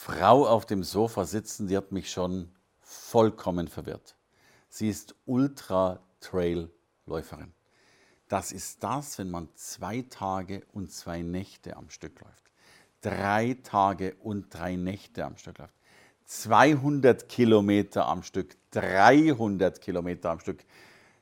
Frau auf dem Sofa sitzen, die hat mich schon vollkommen verwirrt. Sie ist Ultra-Trail-Läuferin. Das ist das, wenn man zwei Tage und zwei Nächte am Stück läuft. Drei Tage und drei Nächte am Stück läuft. 200 Kilometer am Stück, 300 Kilometer am Stück.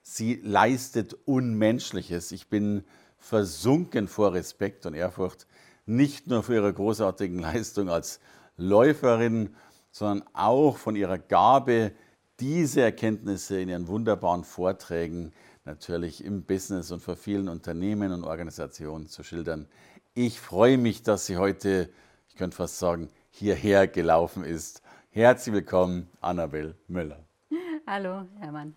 Sie leistet Unmenschliches. Ich bin versunken vor Respekt und Ehrfurcht, nicht nur für ihre großartigen Leistung als Läuferin, sondern auch von ihrer Gabe, diese Erkenntnisse in ihren wunderbaren Vorträgen natürlich im Business und für vielen Unternehmen und Organisationen zu schildern. Ich freue mich, dass sie heute, ich könnte fast sagen, hierher gelaufen ist. Herzlich willkommen, Annabel Müller. Hallo, Hermann.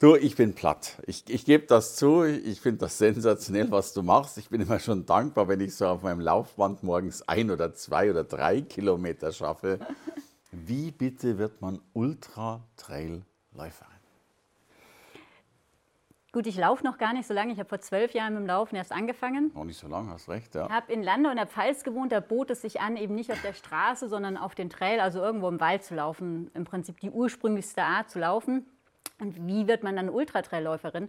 Du, ich bin platt. Ich, ich gebe das zu. Ich finde das sensationell, was du machst. Ich bin immer schon dankbar, wenn ich so auf meinem Laufband morgens ein oder zwei oder drei Kilometer schaffe. Wie bitte wird man Ultra-Trail-Läuferin? Gut, ich laufe noch gar nicht so lange. Ich habe vor zwölf Jahren mit dem Laufen erst angefangen. Noch nicht so lange, hast recht, ja. Ich habe in Lande und der Pfalz gewohnt. Da bot es sich an, eben nicht auf der Straße, sondern auf den Trail, also irgendwo im Wald zu laufen. Im Prinzip die ursprünglichste Art zu laufen. Und wie wird man dann Ultratrailläuferin?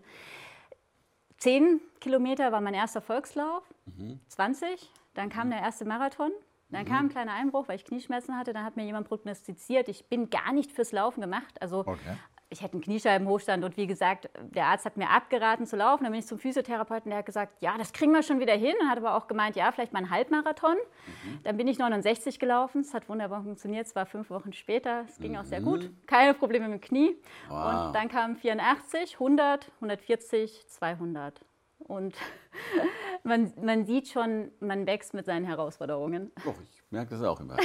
Zehn Kilometer war mein erster Volkslauf, mhm. 20, dann kam der erste Marathon, dann mhm. kam ein kleiner Einbruch, weil ich Knieschmerzen hatte. Dann hat mir jemand prognostiziert, ich bin gar nicht fürs Laufen gemacht. Also okay ich hätte einen Kniescheibenhochstand und wie gesagt, der Arzt hat mir abgeraten zu laufen. Dann bin ich zum Physiotherapeuten, der hat gesagt, ja, das kriegen wir schon wieder hin. Und hat aber auch gemeint, ja, vielleicht mal einen Halbmarathon. Mhm. Dann bin ich 69 gelaufen. Es hat wunderbar funktioniert. Es war fünf Wochen später. Es ging mhm. auch sehr gut. Mhm. Keine Probleme mit dem Knie. Wow. Und dann kamen 84, 100, 140, 200. Und man, man sieht schon, man wächst mit seinen Herausforderungen. Doch, ich merke das auch immer.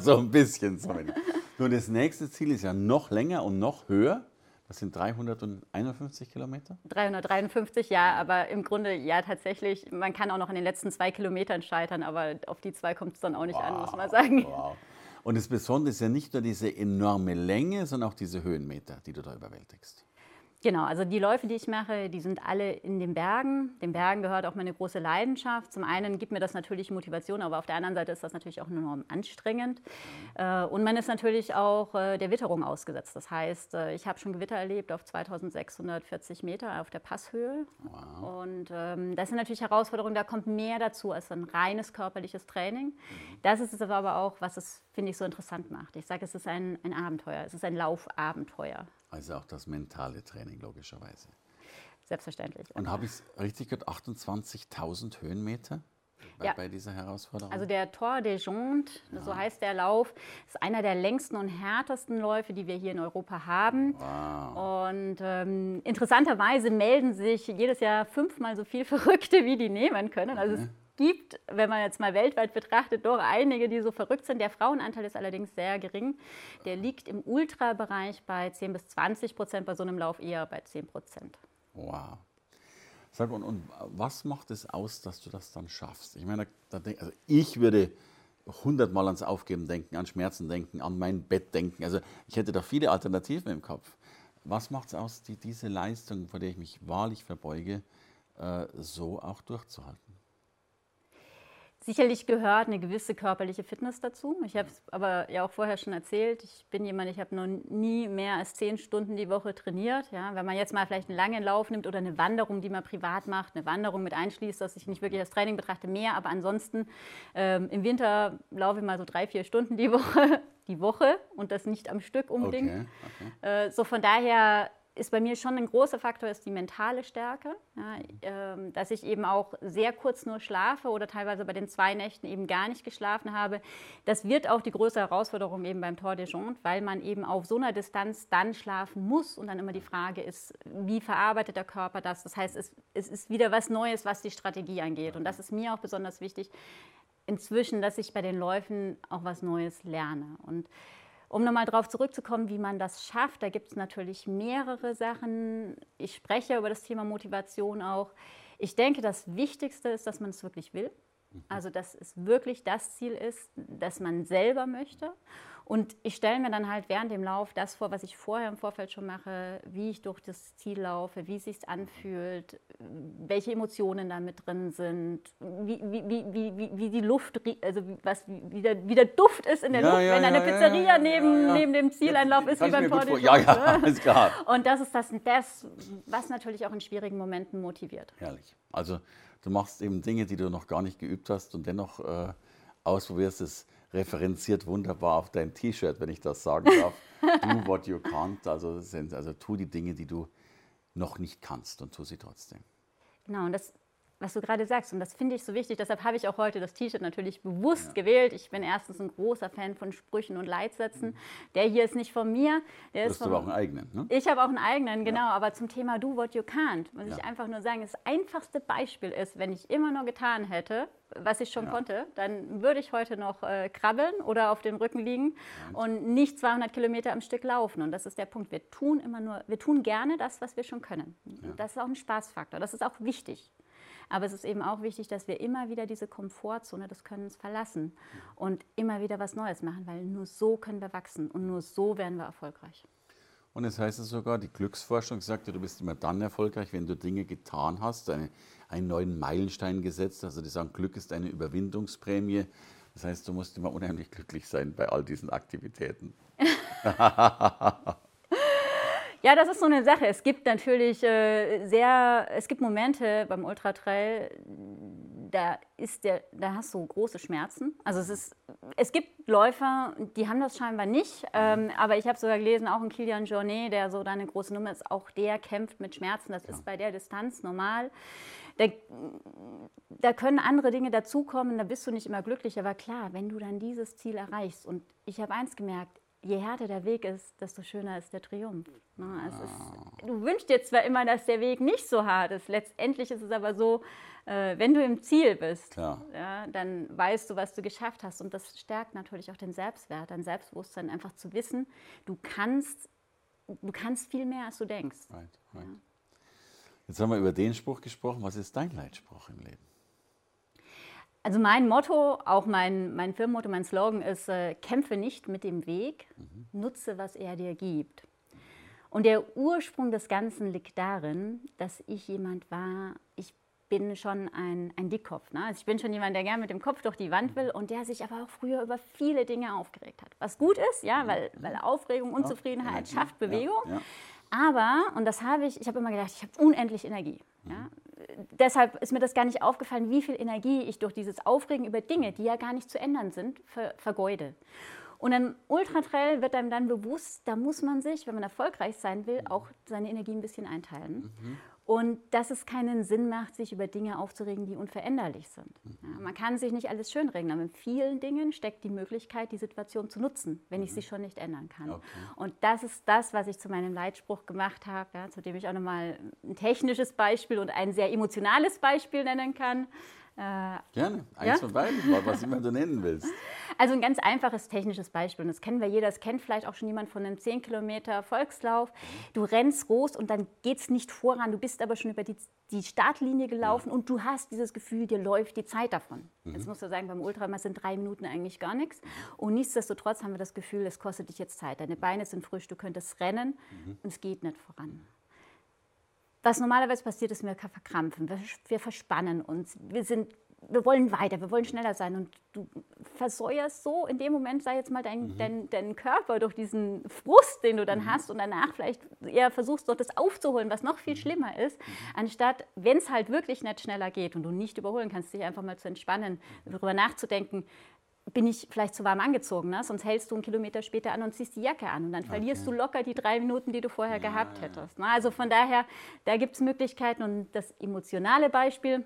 so ein bisschen zumindest. Nun, das nächste Ziel ist ja noch länger und noch höher. Das sind 351 Kilometer? 353, ja, aber im Grunde ja tatsächlich. Man kann auch noch an den letzten zwei Kilometern scheitern, aber auf die zwei kommt es dann auch nicht wow, an, muss man sagen. Wow. Und das Besondere ist ja nicht nur diese enorme Länge, sondern auch diese Höhenmeter, die du da überwältigst. Genau, also die Läufe, die ich mache, die sind alle in den Bergen. Den Bergen gehört auch meine große Leidenschaft. Zum einen gibt mir das natürlich Motivation, aber auf der anderen Seite ist das natürlich auch enorm anstrengend. Äh, und man ist natürlich auch äh, der Witterung ausgesetzt. Das heißt, äh, ich habe schon Gewitter erlebt auf 2640 Meter auf der Passhöhe. Wow. Und ähm, das sind natürlich Herausforderungen, da kommt mehr dazu als ein reines körperliches Training. Mhm. Das ist es aber auch, was es, finde ich, so interessant macht. Ich sage, es ist ein, ein Abenteuer, es ist ein Laufabenteuer. Also auch das mentale Training logischerweise. Selbstverständlich. Und habe ich es richtig gehört, 28.000 Höhenmeter? Bei, ja. bei, dieser Herausforderung? Also der Tour des Jontes, ja. so heißt der Lauf, ist einer der längsten und härtesten Läufe, die wir hier in Europa haben. Wow. Und ähm, interessanterweise melden sich jedes Jahr fünfmal so viele Verrückte, wie die nehmen können. Also es gibt, wenn man jetzt mal weltweit betrachtet, doch einige, die so verrückt sind. Der Frauenanteil ist allerdings sehr gering. Der liegt im Ultrabereich bei 10 bis 20 Prozent, bei so einem Lauf eher bei 10 Prozent. Wow. Sag, und, und was macht es aus, dass du das dann schaffst? Ich meine, da, also ich würde hundertmal ans Aufgeben denken, an Schmerzen denken, an mein Bett denken. Also ich hätte da viele Alternativen im Kopf. Was macht es aus, die, diese Leistung, vor der ich mich wahrlich verbeuge, äh, so auch durchzuhalten? Sicherlich gehört eine gewisse körperliche Fitness dazu. Ich habe es aber ja auch vorher schon erzählt. Ich bin jemand, ich habe noch nie mehr als zehn Stunden die Woche trainiert. Ja, wenn man jetzt mal vielleicht einen langen Lauf nimmt oder eine Wanderung, die man privat macht, eine Wanderung mit einschließt, dass ich nicht wirklich als Training betrachte, mehr. Aber ansonsten ähm, im Winter laufe ich mal so drei, vier Stunden die Woche, die Woche und das nicht am Stück unbedingt. Okay, okay. Äh, so von daher ist bei mir schon ein großer Faktor, ist die mentale Stärke. Ja, äh, dass ich eben auch sehr kurz nur schlafe oder teilweise bei den zwei Nächten eben gar nicht geschlafen habe. Das wird auch die größte Herausforderung eben beim Tour de Jonte, weil man eben auf so einer Distanz dann schlafen muss und dann immer die Frage ist, wie verarbeitet der Körper das? Das heißt, es, es ist wieder was Neues, was die Strategie angeht. Und das ist mir auch besonders wichtig inzwischen, dass ich bei den Läufen auch was Neues lerne. Und um nochmal darauf zurückzukommen, wie man das schafft, da gibt es natürlich mehrere Sachen. Ich spreche über das Thema Motivation auch. Ich denke, das Wichtigste ist, dass man es wirklich will. Mhm. Also, dass es wirklich das Ziel ist, das man selber möchte. Und ich stelle mir dann halt während dem Lauf das vor, was ich vorher im Vorfeld schon mache, wie ich durch das Ziel laufe, wie es sich anfühlt, welche Emotionen da mit drin sind, wie, wie, wie, wie, wie die Luft, also was, wie, der, wie der Duft ist in der ja, Luft, ja, wenn eine ja, Pizzeria neben, neben dem Zieleinlauf ist, wie beim Tour Ja, ja, ist klar. Und das ist das, das, was natürlich auch in schwierigen Momenten motiviert. Herrlich. Also du machst eben Dinge, die du noch gar nicht geübt hast und dennoch äh, ausprobierst es referenziert wunderbar auf dein T-Shirt, wenn ich das sagen darf. do what you can't, also, also tu die Dinge, die du noch nicht kannst und tu sie trotzdem. Genau, und das was du gerade sagst. Und das finde ich so wichtig. Deshalb habe ich auch heute das T-Shirt natürlich bewusst ja. gewählt. Ich bin erstens ein großer Fan von Sprüchen und Leitsätzen. Mhm. Der hier ist nicht von mir. Der du hast aber auch einen eigenen, ne? Ich habe auch einen eigenen, genau. Ja. Aber zum Thema Do What You Can't muss ja. ich einfach nur sagen, das einfachste Beispiel ist, wenn ich immer nur getan hätte, was ich schon konnte, dann würde ich heute noch äh, krabbeln oder auf dem Rücken liegen und nicht 200 Kilometer am Stück laufen. Und das ist der Punkt. Wir tun immer nur, wir tun gerne das, was wir schon können. Das ist auch ein Spaßfaktor. Das ist auch wichtig. Aber es ist eben auch wichtig, dass wir immer wieder diese Komfortzone des Könnens verlassen und immer wieder was Neues machen, weil nur so können wir wachsen und nur so werden wir erfolgreich. Und es heißt es sogar, die Glücksforschung sagt ja, du bist immer dann erfolgreich, wenn du Dinge getan hast, eine, einen neuen Meilenstein gesetzt. Also die sagen, Glück ist eine Überwindungsprämie. Das heißt, du musst immer unheimlich glücklich sein bei all diesen Aktivitäten. Ja, das ist so eine Sache. Es gibt natürlich äh, sehr, es gibt Momente beim Ultratrail, da ist der, da hast du große Schmerzen. Also es ist, es gibt Läufer, die haben das scheinbar nicht. Ähm, aber ich habe sogar gelesen, auch ein Kilian Jornet, der so deine große Nummer ist, auch der kämpft mit Schmerzen. Das ja. ist bei der Distanz normal. Da, da, können andere Dinge dazukommen, da bist du nicht immer glücklich. Aber klar, wenn du dann dieses Ziel erreichst, und ich habe eins gemerkt, je härter der Weg ist, desto schöner ist der Triumph. Ne? Ist, du wünschst dir zwar immer, dass der Weg nicht so hart ist. Letztendlich ist es aber so, äh, wenn du im Ziel bist, ja. Ja, dann weißt du, was du geschafft hast. Und das stärkt natürlich auch den Selbstwert, dein Selbstbewusstsein, einfach zu wissen, du kannst, du kannst viel mehr, als du denkst. Right, right. Ja. Jetzt haben wir über den Spruch gesprochen. Was ist dein Leitspruch im Leben? Also mein Motto, auch mein, mein Firmenmotto, mein Slogan ist, äh, kämpfe nicht mit dem Weg, mhm. nutze, was er dir gibt. Und der Ursprung des Ganzen liegt darin, dass ich jemand war, ich bin schon ein, ein Dickkopf. Ne? Also ich bin schon jemand, der gerne mit dem Kopf durch die Wand will und der sich aber auch früher über viele Dinge aufgeregt hat. Was gut ist, ja, weil, weil Aufregung, Unzufriedenheit schafft Bewegung. Ja, ja. Aber, und das habe ich, ich habe immer gedacht, ich habe unendlich Energie. Ja? Deshalb ist mir das gar nicht aufgefallen, wie viel Energie ich durch dieses Aufregen über Dinge, die ja gar nicht zu ändern sind, ver vergeude. Und im Ultratrail wird einem dann bewusst, da muss man sich, wenn man erfolgreich sein will, auch seine Energie ein bisschen einteilen. Mhm. Und dass es keinen Sinn macht, sich über Dinge aufzuregen, die unveränderlich sind. Ja, man kann sich nicht alles schönreden, aber in vielen Dingen steckt die Möglichkeit, die Situation zu nutzen, wenn ich sie schon nicht ändern kann. Okay. Und das ist das, was ich zu meinem Leitspruch gemacht habe, ja, zu dem ich auch nochmal ein technisches Beispiel und ein sehr emotionales Beispiel nennen kann. Äh, Gerne, eins ja? von beiden, was immer du nennen willst. Also ein ganz einfaches technisches Beispiel, und das kennen wir jeder, das kennt vielleicht auch schon jemand von einem 10 Kilometer Volkslauf. Du rennst groß und dann geht es nicht voran, du bist aber schon über die, die Startlinie gelaufen ja. und du hast dieses Gefühl, dir läuft die Zeit davon. Mhm. Jetzt musst du sagen, beim Ultramarsch sind drei Minuten eigentlich gar nichts. Und nichtsdestotrotz haben wir das Gefühl, es kostet dich jetzt Zeit. Deine Beine sind frisch, du könntest rennen mhm. und es geht nicht voran. Was normalerweise passiert, ist, wir verkrampfen, wir, wir verspannen uns, wir sind wir wollen weiter, wir wollen schneller sein. Und du versäuerst so in dem Moment, sei jetzt mal dein, mhm. dein, dein Körper durch diesen Frust, den du dann mhm. hast und danach vielleicht eher versuchst, dort das aufzuholen, was noch viel mhm. schlimmer ist, mhm. anstatt, wenn es halt wirklich nicht schneller geht und du nicht überholen kannst, dich einfach mal zu entspannen, mhm. darüber nachzudenken, bin ich vielleicht zu warm angezogen, ne? sonst hältst du einen Kilometer später an und ziehst die Jacke an und dann verlierst okay. du locker die drei Minuten, die du vorher ja, gehabt hättest. Ne? Also von daher, da gibt es Möglichkeiten und das emotionale Beispiel,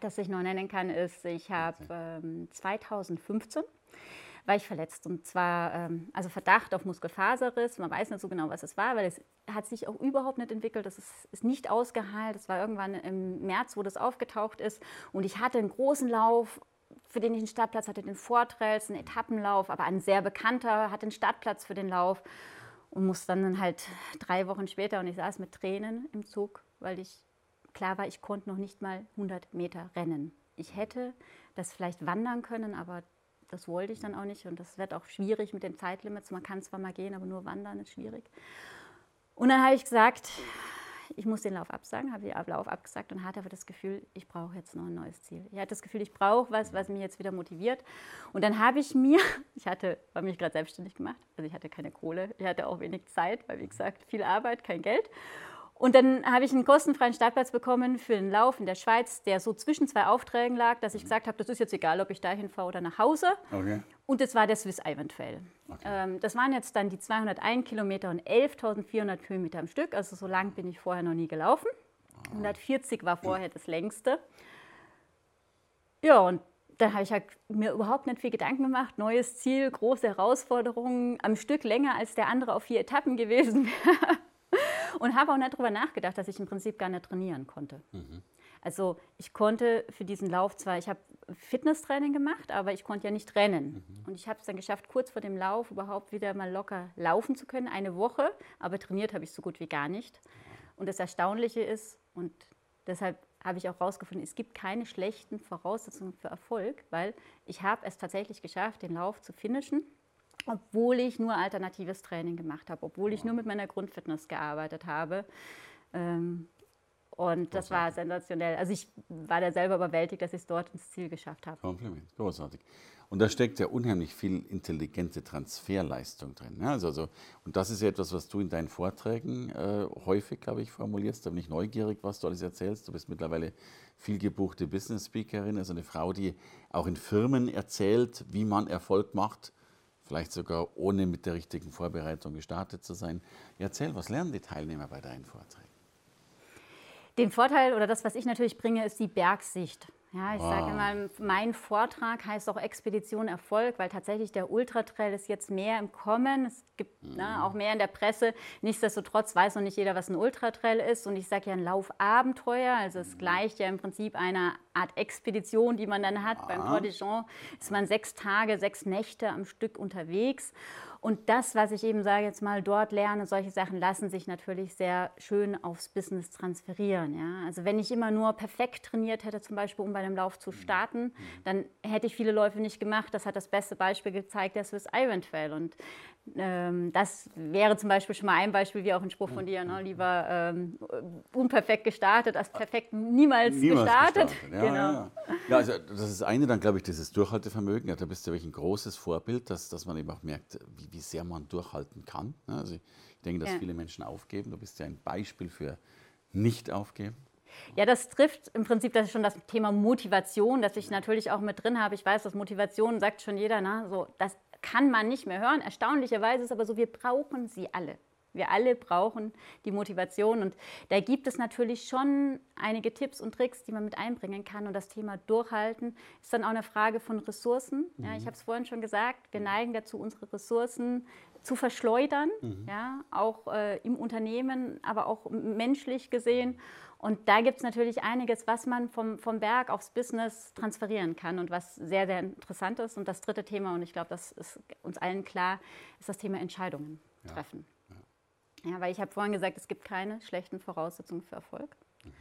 das ich noch nennen kann, ist, ich habe ähm, 2015 war ich verletzt und zwar ähm, also Verdacht auf Muskelfaserriss. Man weiß nicht so genau, was es war, weil es hat sich auch überhaupt nicht entwickelt. Das ist, ist nicht ausgeheilt. Das war irgendwann im März, wo das aufgetaucht ist und ich hatte einen großen Lauf für den ich einen Startplatz hatte, den Vortrails, einen Etappenlauf, aber ein sehr bekannter hat den Startplatz für den Lauf und musste dann halt drei Wochen später und ich saß mit Tränen im Zug, weil ich klar war, ich konnte noch nicht mal 100 Meter rennen. Ich hätte das vielleicht wandern können, aber das wollte ich dann auch nicht und das wird auch schwierig mit den Zeitlimits. Man kann zwar mal gehen, aber nur wandern ist schwierig. Und dann habe ich gesagt, ich muss den Lauf absagen, habe den Lauf abgesagt und hatte aber das Gefühl, ich brauche jetzt noch ein neues Ziel. Ich hatte das Gefühl, ich brauche was, was mich jetzt wieder motiviert. Und dann habe ich mir, ich hatte, war mich gerade selbstständig gemacht, also ich hatte keine Kohle, ich hatte auch wenig Zeit, weil wie gesagt, viel Arbeit, kein Geld. Und dann habe ich einen kostenfreien Startplatz bekommen für einen Lauf in der Schweiz, der so zwischen zwei Aufträgen lag, dass ich gesagt habe, das ist jetzt egal, ob ich dahin fahre oder nach Hause. Okay. Und das war der Swiss Trail. Okay. Ähm, das waren jetzt dann die 201 Kilometer und 11.400 Höhenmeter am Stück. Also so lang bin ich vorher noch nie gelaufen. 140 war vorher das längste. Ja, und dann habe ich halt mir überhaupt nicht viel Gedanken gemacht. Neues Ziel, große Herausforderungen, am Stück länger als der andere auf vier Etappen gewesen wäre und habe auch nicht darüber nachgedacht, dass ich im Prinzip gar nicht trainieren konnte. Mhm. Also ich konnte für diesen Lauf zwar, ich habe Fitnesstraining gemacht, aber ich konnte ja nicht rennen. Mhm. Und ich habe es dann geschafft, kurz vor dem Lauf überhaupt wieder mal locker laufen zu können, eine Woche, aber trainiert habe ich so gut wie gar nicht. Und das Erstaunliche ist, und deshalb habe ich auch herausgefunden, es gibt keine schlechten Voraussetzungen für Erfolg, weil ich habe es tatsächlich geschafft, den Lauf zu finishen obwohl ich nur alternatives Training gemacht habe, obwohl ich nur mit meiner Grundfitness gearbeitet habe. Ähm, und das war sensationell. Also ich war da selber überwältigt, dass ich es dort ins Ziel geschafft habe. Kompliment, großartig. Und da steckt ja unheimlich viel intelligente Transferleistung drin. Ja, also, also, und das ist ja etwas, was du in deinen Vorträgen äh, häufig, glaube ich, formulierst. Da bin ich neugierig, was du alles erzählst. Du bist mittlerweile viel gebuchte Business Speakerin, also eine Frau, die auch in Firmen erzählt, wie man Erfolg macht vielleicht sogar ohne mit der richtigen Vorbereitung gestartet zu sein. Erzähl, was lernen die Teilnehmer bei deinen Vorträgen? Den Vorteil oder das, was ich natürlich bringe, ist die Bergsicht. Ja, ich wow. sage immer, mein Vortrag heißt auch Expedition Erfolg, weil tatsächlich der Ultratrail ist jetzt mehr im Kommen. Es gibt mhm. ne, auch mehr in der Presse. Nichtsdestotrotz weiß noch nicht jeder, was ein Ultratrail ist. Und ich sage ja ein Laufabenteuer. Also es mhm. gleicht ja im Prinzip einer Art Expedition, die man dann hat. Ah. Beim Tour de Jean ist man sechs Tage, sechs Nächte am Stück unterwegs. Und das, was ich eben sage, jetzt mal dort lerne, solche Sachen lassen sich natürlich sehr schön aufs Business transferieren. Ja? Also wenn ich immer nur perfekt trainiert hätte, zum Beispiel um bei einem Lauf zu mhm. starten, mhm. dann hätte ich viele Läufe nicht gemacht. Das hat das beste Beispiel gezeigt, der Swiss Iron Trail. Und ähm, das wäre zum Beispiel schon mal ein Beispiel, wie auch ein Spruch von dir, ne? lieber ähm, unperfekt gestartet als perfekt niemals, niemals gestartet. gestartet. Ja, genau. ja. ja, also das ist eine, dann glaube ich, dieses Durchhaltevermögen. Ja, da bist du wirklich ein großes Vorbild, dass, dass man eben auch merkt, wie, wie sehr man durchhalten kann. Ne? Also ich denke, dass ja. viele Menschen aufgeben. Du bist ja ein Beispiel für nicht aufgeben. Ja, das trifft im Prinzip das schon das Thema Motivation, das ich natürlich auch mit drin habe. Ich weiß, dass Motivation sagt schon jeder, ne? so, das kann man nicht mehr hören. Erstaunlicherweise ist es aber so, wir brauchen sie alle. Wir alle brauchen die Motivation und da gibt es natürlich schon einige Tipps und Tricks, die man mit einbringen kann. Und das Thema Durchhalten ist dann auch eine Frage von Ressourcen. Mhm. Ja, ich habe es vorhin schon gesagt, wir neigen dazu, unsere Ressourcen zu verschleudern, mhm. ja, auch äh, im Unternehmen, aber auch menschlich gesehen. Und da gibt es natürlich einiges, was man vom, vom Berg aufs Business transferieren kann und was sehr, sehr interessant ist. Und das dritte Thema, und ich glaube, das ist uns allen klar, ist das Thema Entscheidungen treffen. Ja, weil ich habe vorhin gesagt, es gibt keine schlechten Voraussetzungen für Erfolg. Mhm.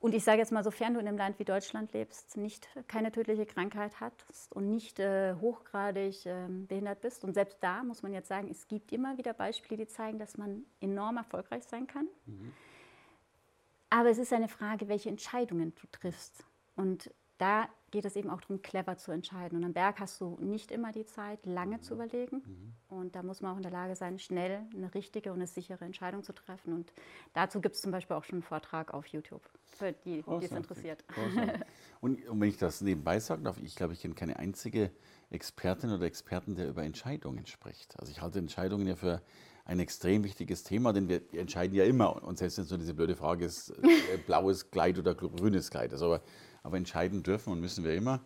Und ich sage jetzt mal, sofern du in einem Land wie Deutschland lebst, nicht keine tödliche Krankheit hast und nicht äh, hochgradig äh, behindert bist, und selbst da muss man jetzt sagen, es gibt immer wieder Beispiele, die zeigen, dass man enorm erfolgreich sein kann. Mhm. Aber es ist eine Frage, welche Entscheidungen du triffst. Und da geht es eben auch darum, clever zu entscheiden. Und am Berg hast du nicht immer die Zeit, lange zu überlegen. Mhm. Und da muss man auch in der Lage sein, schnell eine richtige und eine sichere Entscheidung zu treffen. Und dazu gibt es zum Beispiel auch schon einen Vortrag auf YouTube, für die, die es interessiert. Und, und, wenn ich das nebenbei sagen darf, ich glaube, ich kenne keine einzige Expertin oder Experten, der über Entscheidungen spricht. Also ich halte Entscheidungen ja für ein extrem wichtiges Thema, denn wir entscheiden ja immer. Und selbst wenn es nur diese blöde Frage ist, äh, blaues Kleid oder grünes Kleid. Also aber, aber, entscheiden dürfen und müssen wir immer.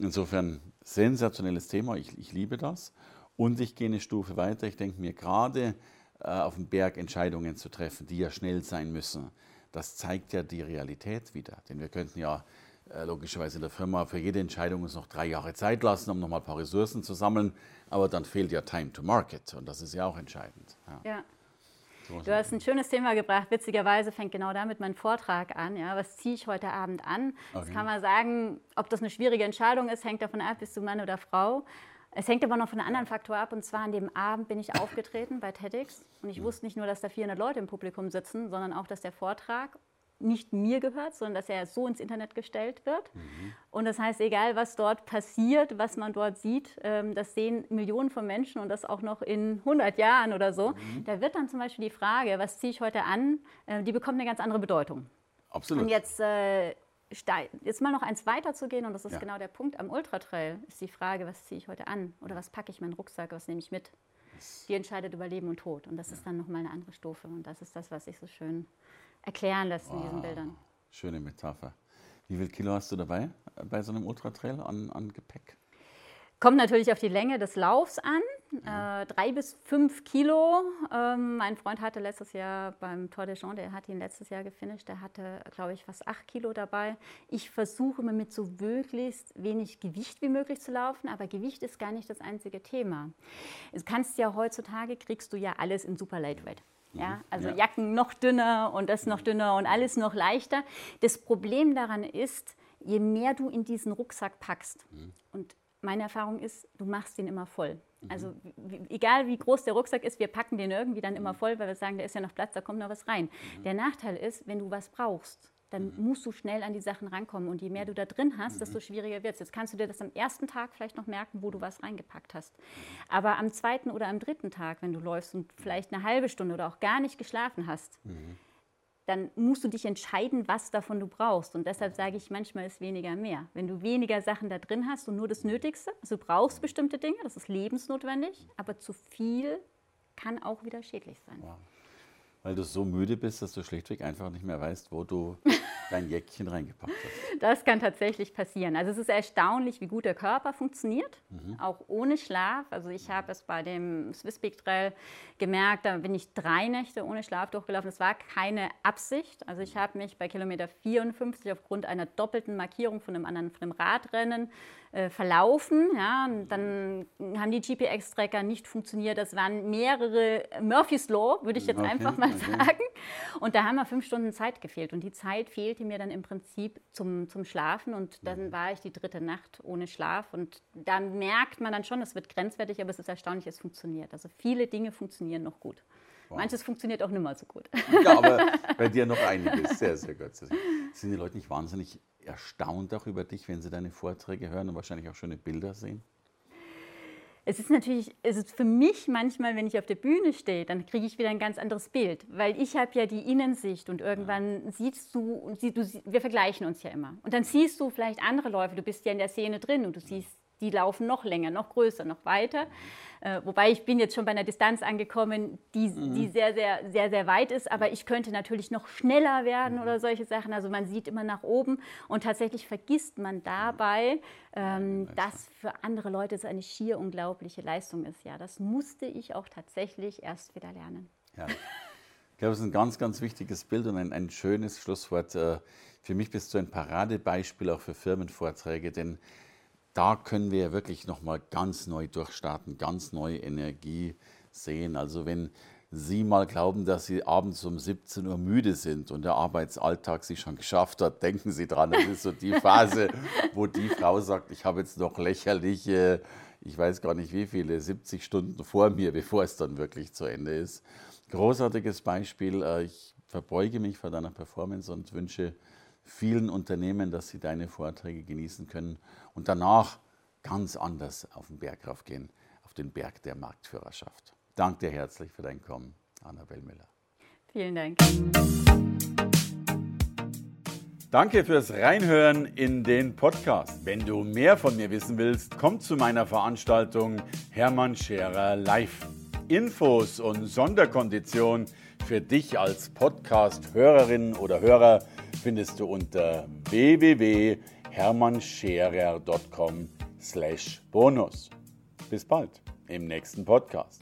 Insofern sensationelles Thema. Ich, ich liebe das. Und ich gehe eine Stufe weiter. Ich denke mir gerade äh, auf dem Berg Entscheidungen zu treffen, die ja schnell sein müssen. Das zeigt ja die Realität wieder. Denn wir könnten ja äh, logischerweise in der Firma für jede Entscheidung uns noch drei Jahre Zeit lassen, um nochmal ein paar Ressourcen zu sammeln. Aber dann fehlt ja Time to Market und das ist ja auch entscheidend. Ja. ja. Du hast ein schönes Thema gebracht. Witzigerweise fängt genau damit mein Vortrag an. Ja, was ziehe ich heute Abend an? Okay. Das kann man sagen, ob das eine schwierige Entscheidung ist, hängt davon ab, bist du Mann oder Frau. Es hängt aber noch von einem anderen Faktor ab. Und zwar an dem Abend bin ich aufgetreten bei TEDx. Und ich wusste nicht nur, dass da 400 Leute im Publikum sitzen, sondern auch, dass der Vortrag nicht mir gehört, sondern dass er so ins Internet gestellt wird. Mhm. Und das heißt, egal was dort passiert, was man dort sieht, ähm, das sehen Millionen von Menschen und das auch noch in 100 Jahren oder so. Mhm. Da wird dann zum Beispiel die Frage, was ziehe ich heute an, äh, die bekommt eine ganz andere Bedeutung. Absolut. Und jetzt äh, jetzt mal noch eins weiter zu gehen, und das ist ja. genau der Punkt am Ultratrail, ist die Frage, was ziehe ich heute an oder was packe ich in meinen Rucksack, was nehme ich mit? Die entscheidet über Leben und Tod. Und das ja. ist dann nochmal eine andere Stufe. Und das ist das, was ich so schön erklären lässt in diesen Bildern. Schöne Metapher. Wie viel Kilo hast du dabei äh, bei so einem Ultratrail an, an Gepäck? Kommt natürlich auf die Länge des Laufs an. Äh, drei bis fünf Kilo. Ähm, mein Freund hatte letztes Jahr beim Tour de Jean, der hat ihn letztes Jahr gefinisht, der hatte, glaube ich, fast acht Kilo dabei. Ich versuche mir mit so möglichst wenig Gewicht wie möglich zu laufen, aber Gewicht ist gar nicht das einzige Thema. Du kannst ja heutzutage, kriegst du ja alles in super lightweight. Ja, also ja. Jacken noch dünner und das noch dünner und alles noch leichter. Das Problem daran ist, je mehr du in diesen Rucksack packst mhm. und meine Erfahrung ist, du machst den immer voll. Mhm. Also egal wie groß der Rucksack ist, wir packen den irgendwie dann immer mhm. voll, weil wir sagen, da ist ja noch Platz, da kommt noch was rein. Mhm. Der Nachteil ist, wenn du was brauchst, dann mhm. musst du schnell an die Sachen rankommen. Und je mehr du da drin hast, desto schwieriger wird es. Jetzt kannst du dir das am ersten Tag vielleicht noch merken, wo du was reingepackt hast. Aber am zweiten oder am dritten Tag, wenn du läufst und vielleicht eine halbe Stunde oder auch gar nicht geschlafen hast, mhm dann musst du dich entscheiden, was davon du brauchst. Und deshalb sage ich, manchmal ist weniger mehr. Wenn du weniger Sachen da drin hast und nur das Nötigste, also du brauchst bestimmte Dinge, das ist lebensnotwendig, aber zu viel kann auch wieder schädlich sein. Wow. Weil du so müde bist, dass du schlichtweg einfach nicht mehr weißt, wo du dein Jäckchen reingepackt hast. Das kann tatsächlich passieren. Also es ist erstaunlich, wie gut der Körper funktioniert, mhm. auch ohne Schlaf. Also ich habe es bei dem Swiss Peak Trail gemerkt, da bin ich drei Nächte ohne Schlaf durchgelaufen. Das war keine Absicht. Also ich habe mich bei Kilometer 54 aufgrund einer doppelten Markierung von einem anderen von einem Radrennen äh, verlaufen. Ja, dann haben die GPX-Tracker nicht funktioniert. Das waren mehrere Murphy's Law, würde ich jetzt okay, einfach mal okay. sagen. Und da haben wir fünf Stunden Zeit gefehlt. Und die Zeit fehlte mir dann im Prinzip zum, zum Schlafen. Und dann mhm. war ich die dritte Nacht ohne Schlaf. Und da merkt man dann schon, es wird grenzwertig, aber es ist erstaunlich, es funktioniert. Also viele Dinge funktionieren noch gut. Wow. Manches funktioniert auch nicht mehr so gut. Ja, aber bei dir noch einiges. Sehr, sehr gut. Sind die Leute nicht wahnsinnig erstaunt auch über dich, wenn sie deine Vorträge hören und wahrscheinlich auch schöne Bilder sehen? Es ist natürlich, es ist für mich manchmal, wenn ich auf der Bühne stehe, dann kriege ich wieder ein ganz anderes Bild, weil ich habe ja die Innensicht und irgendwann siehst du, sie, du, wir vergleichen uns ja immer. Und dann siehst du vielleicht andere Läufe, du bist ja in der Szene drin und du siehst die laufen noch länger, noch größer, noch weiter. Äh, wobei ich bin jetzt schon bei einer Distanz angekommen, die, mhm. die sehr, sehr, sehr, sehr weit ist. Aber ich könnte natürlich noch schneller werden mhm. oder solche Sachen. Also man sieht immer nach oben und tatsächlich vergisst man dabei, ähm, dass für andere Leute es eine schier unglaubliche Leistung ist. Ja, das musste ich auch tatsächlich erst wieder lernen. Ja. Ich glaube, es ist ein ganz, ganz wichtiges Bild und ein, ein schönes Schlusswort. Äh, für mich bist du ein Paradebeispiel auch für Firmenvorträge, denn da können wir wirklich nochmal ganz neu durchstarten, ganz neue Energie sehen. Also wenn Sie mal glauben, dass Sie abends um 17 Uhr müde sind und der Arbeitsalltag Sie schon geschafft hat, denken Sie dran, das ist so die Phase, wo die Frau sagt, ich habe jetzt noch lächerliche, ich weiß gar nicht wie viele, 70 Stunden vor mir, bevor es dann wirklich zu Ende ist. Großartiges Beispiel. Äh, ich verbeuge mich vor deiner Performance und wünsche vielen Unternehmen, dass sie deine Vorträge genießen können und danach ganz anders auf den Berg raufgehen, auf den Berg der Marktführerschaft. Danke dir herzlich für dein Kommen, Annabel Müller. Vielen Dank. Danke fürs Reinhören in den Podcast. Wenn du mehr von mir wissen willst, komm zu meiner Veranstaltung Hermann Scherer Live. Infos und Sonderkonditionen für dich als Podcast-Hörerin oder Hörer findest du unter www.hermannscherer.com/bonus. Bis bald im nächsten Podcast.